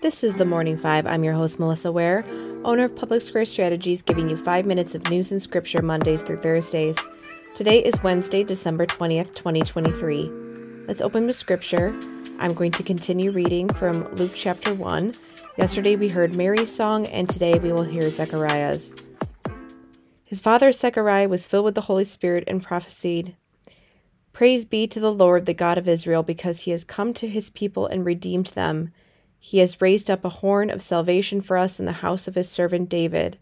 This is the Morning Five. I'm your host, Melissa Wear, owner of Public Square Strategies, giving you five minutes of news and scripture Mondays through Thursdays. Today is Wednesday, December 20th, 2023. Let's open with scripture. I'm going to continue reading from Luke chapter 1. Yesterday we heard Mary's song, and today we will hear Zechariah's. His father Zechariah was filled with the Holy Spirit and prophesied Praise be to the Lord, the God of Israel, because he has come to his people and redeemed them he has raised up a horn of salvation for us in the house of his servant David.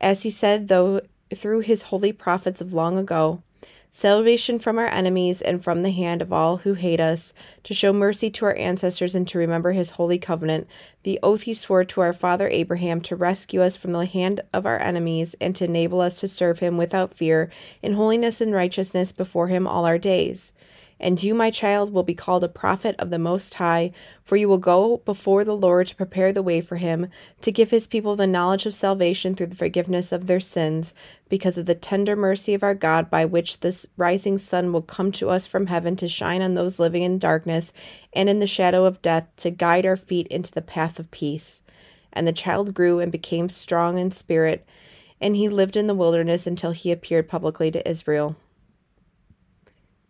As he said, though through his holy prophets of long ago, salvation from our enemies and from the hand of all who hate us, to show mercy to our ancestors and to remember his holy covenant, the oath he swore to our father Abraham to rescue us from the hand of our enemies and to enable us to serve him without fear in holiness and righteousness before him all our days. And you, my child, will be called a prophet of the Most High, for you will go before the Lord to prepare the way for him, to give his people the knowledge of salvation through the forgiveness of their sins, because of the tender mercy of our God, by which this rising sun will come to us from heaven to shine on those living in darkness and in the shadow of death, to guide our feet into the path of peace. And the child grew and became strong in spirit, and he lived in the wilderness until he appeared publicly to Israel.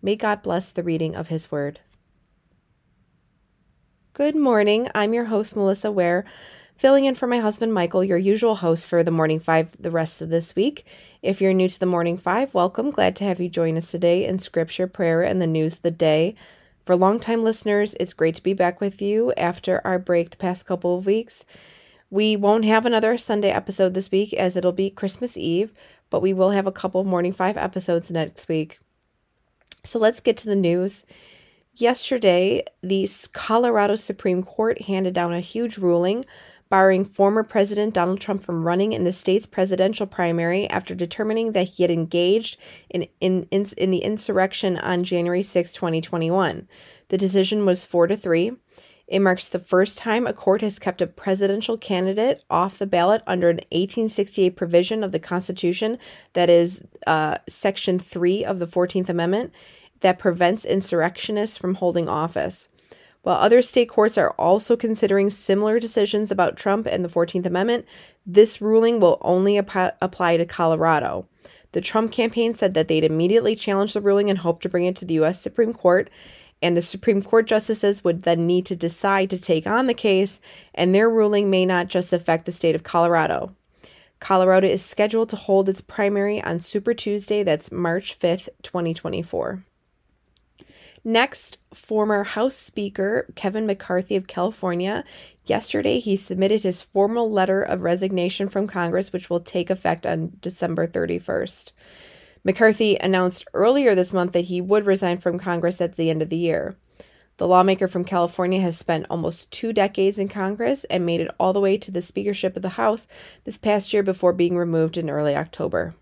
May God bless the reading of His Word. Good morning. I'm your host, Melissa Wear, filling in for my husband, Michael, your usual host for the Morning Five the rest of this week. If you're new to the Morning Five, welcome. Glad to have you join us today in Scripture, Prayer, and the News of the Day. For longtime listeners, it's great to be back with you after our break the past couple of weeks. We won't have another Sunday episode this week as it'll be Christmas Eve, but we will have a couple Morning Five episodes next week. So let's get to the news. Yesterday, the Colorado Supreme Court handed down a huge ruling barring former President Donald Trump from running in the state's presidential primary after determining that he had engaged in, in, in, in the insurrection on January 6, 2021. The decision was 4 to 3. It marks the first time a court has kept a presidential candidate off the ballot under an 1868 provision of the Constitution, that is, uh, Section 3 of the 14th Amendment, that prevents insurrectionists from holding office. While other state courts are also considering similar decisions about Trump and the 14th Amendment, this ruling will only ap- apply to Colorado. The Trump campaign said that they'd immediately challenge the ruling and hope to bring it to the U.S. Supreme Court and the Supreme Court justices would then need to decide to take on the case, and their ruling may not just affect the state of Colorado. Colorado is scheduled to hold its primary on Super Tuesday, that's March 5th, 2024. Next, former House Speaker Kevin McCarthy of California. Yesterday, he submitted his formal letter of resignation from Congress, which will take effect on December 31st. McCarthy announced earlier this month that he would resign from Congress at the end of the year. The lawmaker from California has spent almost two decades in Congress and made it all the way to the speakership of the House this past year before being removed in early October.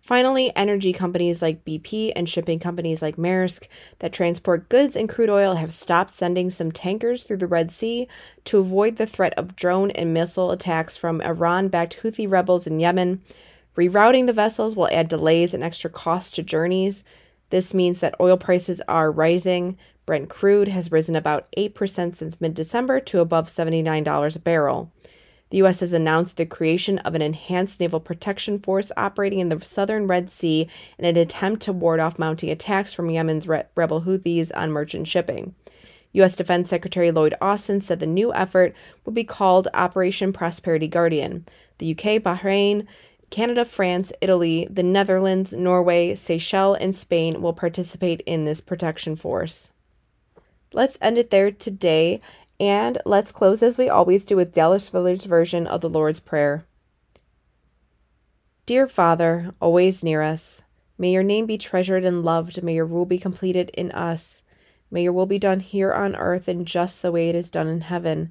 Finally, energy companies like BP and shipping companies like Maersk that transport goods and crude oil have stopped sending some tankers through the Red Sea to avoid the threat of drone and missile attacks from Iran backed Houthi rebels in Yemen. Rerouting the vessels will add delays and extra costs to journeys. This means that oil prices are rising. Brent crude has risen about 8% since mid December to above $79 a barrel. The U.S. has announced the creation of an enhanced naval protection force operating in the southern Red Sea in an attempt to ward off mounting attacks from Yemen's re- rebel Houthis on merchant shipping. U.S. Defense Secretary Lloyd Austin said the new effort would be called Operation Prosperity Guardian. The UK, Bahrain, Canada, France, Italy, the Netherlands, Norway, Seychelles, and Spain will participate in this protection force. Let's end it there today, and let's close as we always do with Dallas Willard's version of the Lord's Prayer. Dear Father, always near us, may your name be treasured and loved, may your rule be completed in us. May your will be done here on earth in just the way it is done in heaven.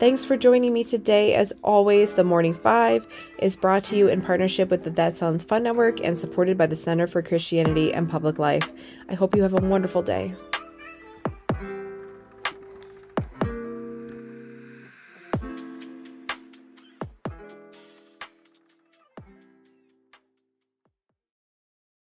Thanks for joining me today. As always, The Morning Five is brought to you in partnership with the That Sounds Fun Network and supported by the Center for Christianity and Public Life. I hope you have a wonderful day.